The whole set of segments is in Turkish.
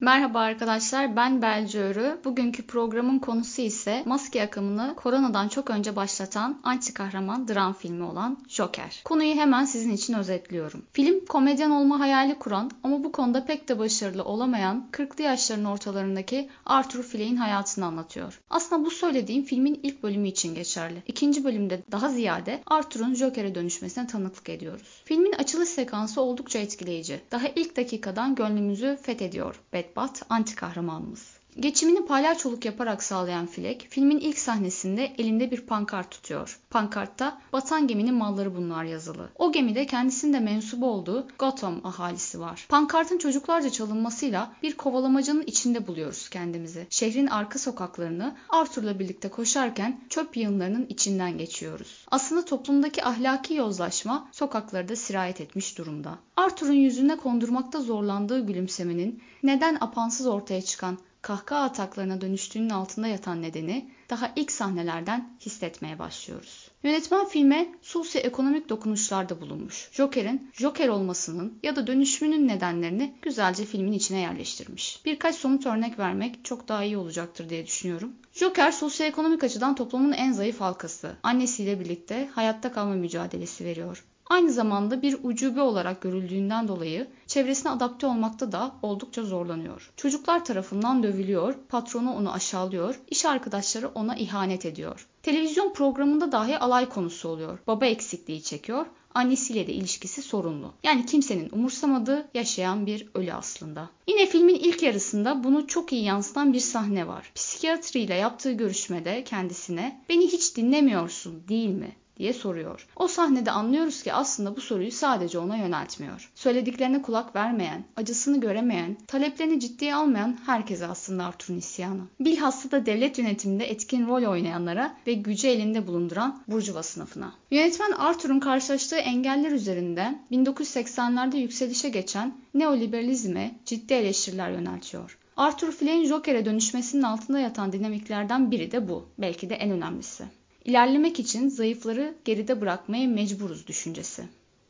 Merhaba arkadaşlar, ben Belci Örü. Bugünkü programın konusu ise maske akımını koronadan çok önce başlatan anti kahraman dram filmi olan Joker. Konuyu hemen sizin için özetliyorum. Film komedyen olma hayali kuran ama bu konuda pek de başarılı olamayan 40'lı yaşların ortalarındaki Arthur Fleck'in hayatını anlatıyor. Aslında bu söylediğim filmin ilk bölümü için geçerli. İkinci bölümde daha ziyade Arthur'un Joker'e dönüşmesine tanıklık ediyoruz. Filmin açılış sekansı oldukça etkileyici. Daha ilk dakikadan gönlümüzü fethediyor. Bedbat anti kahramanımız. Geçimini palyaçoluk yaparak sağlayan Fleck, filmin ilk sahnesinde elinde bir pankart tutuyor. Pankartta batan geminin malları bunlar yazılı. O gemide kendisinin de mensubu olduğu Gotham ahalisi var. Pankartın çocuklarca çalınmasıyla bir kovalamacanın içinde buluyoruz kendimizi. Şehrin arka sokaklarını Arthur'la birlikte koşarken çöp yığınlarının içinden geçiyoruz. Aslında toplumdaki ahlaki yozlaşma sokakları da sirayet etmiş durumda. Arthur'un yüzüne kondurmakta zorlandığı gülümsemenin neden apansız ortaya çıkan kahkaha ataklarına dönüştüğünün altında yatan nedeni daha ilk sahnelerden hissetmeye başlıyoruz. Yönetmen filme sosyoekonomik dokunuşlarda bulunmuş. Joker'in Joker olmasının ya da dönüşümünün nedenlerini güzelce filmin içine yerleştirmiş. Birkaç somut örnek vermek çok daha iyi olacaktır diye düşünüyorum. Joker sosyoekonomik açıdan toplumun en zayıf halkası. Annesiyle birlikte hayatta kalma mücadelesi veriyor. Aynı zamanda bir ucube olarak görüldüğünden dolayı çevresine adapte olmakta da oldukça zorlanıyor. Çocuklar tarafından dövülüyor, patronu onu aşağılıyor, iş arkadaşları ona ihanet ediyor. Televizyon programında dahi alay konusu oluyor. Baba eksikliği çekiyor, annesiyle de ilişkisi sorunlu. Yani kimsenin umursamadığı yaşayan bir ölü aslında. Yine filmin ilk yarısında bunu çok iyi yansıtan bir sahne var. Psikiyatriyle yaptığı görüşmede kendisine beni hiç dinlemiyorsun değil mi? Diye soruyor. O sahnede anlıyoruz ki aslında bu soruyu sadece ona yöneltmiyor. Söylediklerine kulak vermeyen, acısını göremeyen, taleplerini ciddiye almayan herkese aslında Arthur'un isyanı. Bilhassa da devlet yönetiminde etkin rol oynayanlara ve gücü elinde bulunduran Burjuva sınıfına. Yönetmen Arthur'un karşılaştığı engeller üzerinden 1980'lerde yükselişe geçen neoliberalizme ciddi eleştiriler yöneltiyor. Arthur Fleck'in Joker'e dönüşmesinin altında yatan dinamiklerden biri de bu. Belki de en önemlisi. İlerlemek için zayıfları geride bırakmaya mecburuz düşüncesi.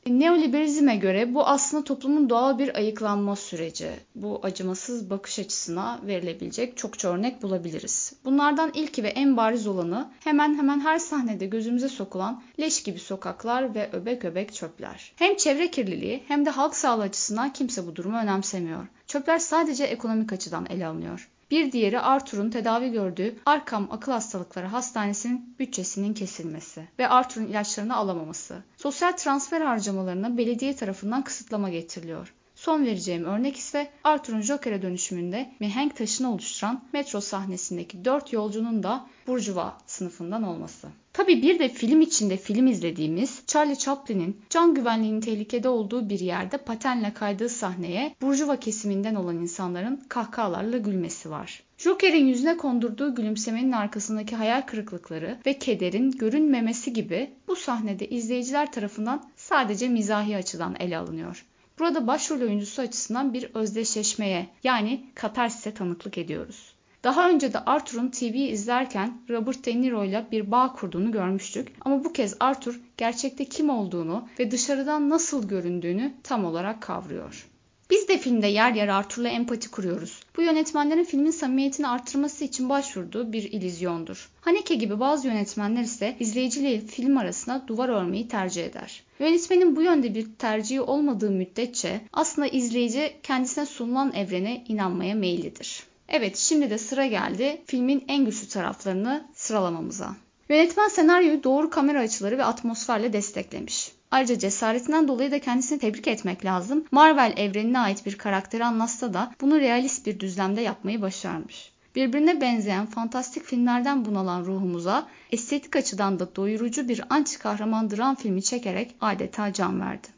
Neoliberalizme göre bu aslında toplumun doğal bir ayıklanma süreci. Bu acımasız bakış açısına verilebilecek çokça örnek bulabiliriz. Bunlardan ilki ve en bariz olanı hemen hemen her sahnede gözümüze sokulan leş gibi sokaklar ve öbek öbek çöpler. Hem çevre kirliliği hem de halk sağlığı açısından kimse bu durumu önemsemiyor. Çöpler sadece ekonomik açıdan ele alınıyor. Bir diğeri Arthur'un tedavi gördüğü Arkham Akıl Hastalıkları Hastanesi'nin bütçesinin kesilmesi ve Arthur'un ilaçlarını alamaması. Sosyal transfer harcamalarına belediye tarafından kısıtlama getiriliyor. Son vereceğim örnek ise Arthur'un Joker'e dönüşümünde mihenk taşını oluşturan metro sahnesindeki dört yolcunun da Burjuva sınıfından olması. Tabi bir de film içinde film izlediğimiz Charlie Chaplin'in can güvenliğinin tehlikede olduğu bir yerde patenle kaydığı sahneye Burjuva kesiminden olan insanların kahkahalarla gülmesi var. Joker'in yüzüne kondurduğu gülümsemenin arkasındaki hayal kırıklıkları ve kederin görünmemesi gibi bu sahnede izleyiciler tarafından sadece mizahi açıdan ele alınıyor. Burada başrol oyuncusu açısından bir özdeşleşmeye yani katarsise tanıklık ediyoruz. Daha önce de Arthur'un TV izlerken Robert De Niro ile bir bağ kurduğunu görmüştük. Ama bu kez Arthur gerçekte kim olduğunu ve dışarıdan nasıl göründüğünü tam olarak kavruyor. Biz de filmde yer yer Arthur'la empati kuruyoruz. Bu yönetmenlerin filmin samimiyetini arttırması için başvurduğu bir ilizyondur. Haneke gibi bazı yönetmenler ise izleyiciyle film arasına duvar örmeyi tercih eder. Yönetmenin bu yönde bir tercihi olmadığı müddetçe aslında izleyici kendisine sunulan evrene inanmaya meyillidir. Evet şimdi de sıra geldi filmin en güçlü taraflarını sıralamamıza. Yönetmen senaryoyu doğru kamera açıları ve atmosferle desteklemiş. Ayrıca cesaretinden dolayı da kendisini tebrik etmek lazım. Marvel evrenine ait bir karakteri anlatsa da bunu realist bir düzlemde yapmayı başarmış. Birbirine benzeyen fantastik filmlerden bunalan ruhumuza estetik açıdan da doyurucu bir anti kahraman dram filmi çekerek adeta can verdi.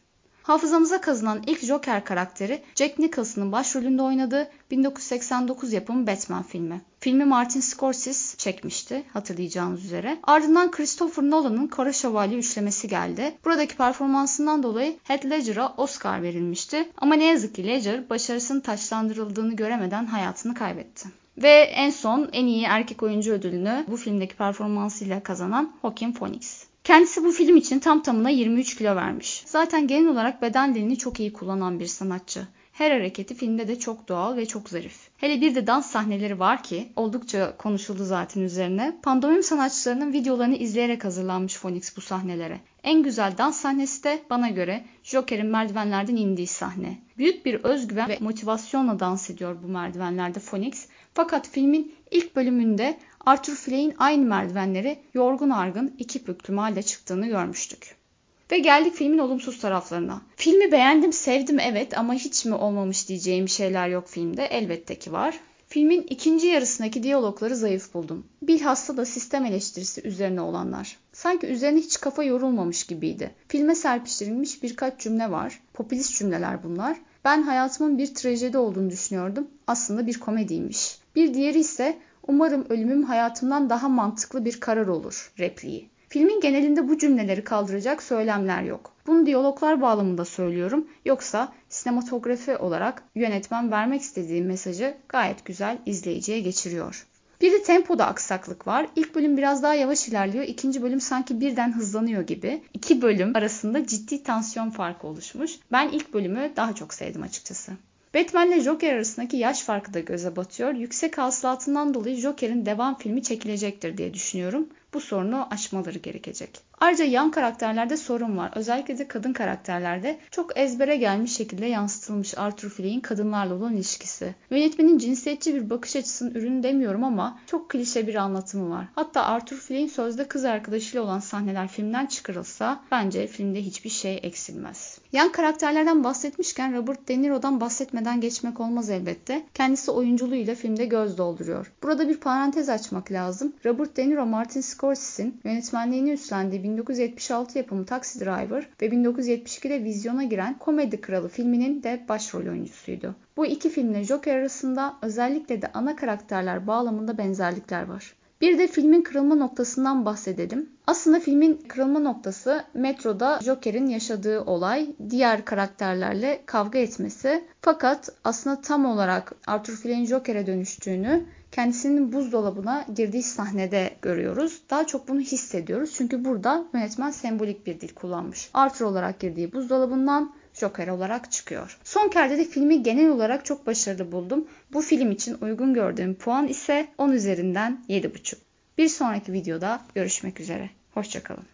Hafızamıza kazınan ilk Joker karakteri Jack Nicholson'ın başrolünde oynadığı 1989 yapımı Batman filmi. Filmi Martin Scorsese çekmişti hatırlayacağınız üzere. Ardından Christopher Nolan'ın Kara Şövalye üçlemesi geldi. Buradaki performansından dolayı Heath Ledger'a Oscar verilmişti. Ama ne yazık ki Ledger başarısının taçlandırıldığını göremeden hayatını kaybetti. Ve en son en iyi erkek oyuncu ödülünü bu filmdeki performansıyla kazanan Joaquin Phoenix. Kendisi bu film için tam tamına 23 kilo vermiş. Zaten genel olarak beden dilini çok iyi kullanan bir sanatçı. Her hareketi filmde de çok doğal ve çok zarif. Hele bir de dans sahneleri var ki oldukça konuşuldu zaten üzerine. Pandomim sanatçılarının videolarını izleyerek hazırlanmış Phoenix bu sahnelere. En güzel dans sahnesi de bana göre Joker'in merdivenlerden indiği sahne. Büyük bir özgüven ve motivasyonla dans ediyor bu merdivenlerde Phoenix. Fakat filmin ilk bölümünde Arthur Fleck'in aynı merdivenleri yorgun argın iki büklüm halde çıktığını görmüştük. Ve geldik filmin olumsuz taraflarına. Filmi beğendim, sevdim evet ama hiç mi olmamış diyeceğim şeyler yok filmde. Elbette ki var. Filmin ikinci yarısındaki diyalogları zayıf buldum. Bilhassa da sistem eleştirisi üzerine olanlar. Sanki üzerine hiç kafa yorulmamış gibiydi. Filme serpiştirilmiş birkaç cümle var. Popülist cümleler bunlar. Ben hayatımın bir trajedi olduğunu düşünüyordum. Aslında bir komediymiş. Bir diğeri ise umarım ölümüm hayatımdan daha mantıklı bir karar olur repliği. Filmin genelinde bu cümleleri kaldıracak söylemler yok. Bunu diyaloglar bağlamında söylüyorum. Yoksa sinematografi olarak yönetmen vermek istediği mesajı gayet güzel izleyiciye geçiriyor. Bir de tempoda aksaklık var. İlk bölüm biraz daha yavaş ilerliyor. İkinci bölüm sanki birden hızlanıyor gibi. İki bölüm arasında ciddi tansiyon farkı oluşmuş. Ben ilk bölümü daha çok sevdim açıkçası. Batman ile Joker arasındaki yaş farkı da göze batıyor. Yüksek hasılatından dolayı Joker'in devam filmi çekilecektir diye düşünüyorum. Bu sorunu aşmaları gerekecek. Ayrıca yan karakterlerde sorun var. Özellikle de kadın karakterlerde çok ezbere gelmiş şekilde yansıtılmış Arthur Fleck'in kadınlarla olan ilişkisi. Yönetmenin cinsiyetçi bir bakış açısının ürünü demiyorum ama çok klişe bir anlatımı var. Hatta Arthur Fleck'in sözde kız arkadaşıyla olan sahneler filmden çıkarılsa bence filmde hiçbir şey eksilmez. Yan karakterlerden bahsetmişken Robert De Niro'dan bahsetmeden geçmek olmaz elbette. Kendisi oyunculuğuyla filmde göz dolduruyor. Burada bir parantez açmak lazım. Robert De Niro Martin Scorsese'in yönetmenliğini üstlendiği 1976 yapımı Taxi Driver ve 1972'de vizyona giren Komedi Kralı filminin de başrol oyuncusuydu. Bu iki filmle Joker arasında özellikle de ana karakterler bağlamında benzerlikler var. Bir de filmin kırılma noktasından bahsedelim. Aslında filmin kırılma noktası metroda Joker'in yaşadığı olay, diğer karakterlerle kavga etmesi. Fakat aslında tam olarak Arthur Fleck'in Joker'e dönüştüğünü kendisinin buzdolabına girdiği sahnede görüyoruz. Daha çok bunu hissediyoruz. Çünkü burada yönetmen sembolik bir dil kullanmış. Arthur olarak girdiği buzdolabından Joker olarak çıkıyor. Son kerde de filmi genel olarak çok başarılı buldum. Bu film için uygun gördüğüm puan ise 10 üzerinden 7,5. Bir sonraki videoda görüşmek üzere. Hoşçakalın.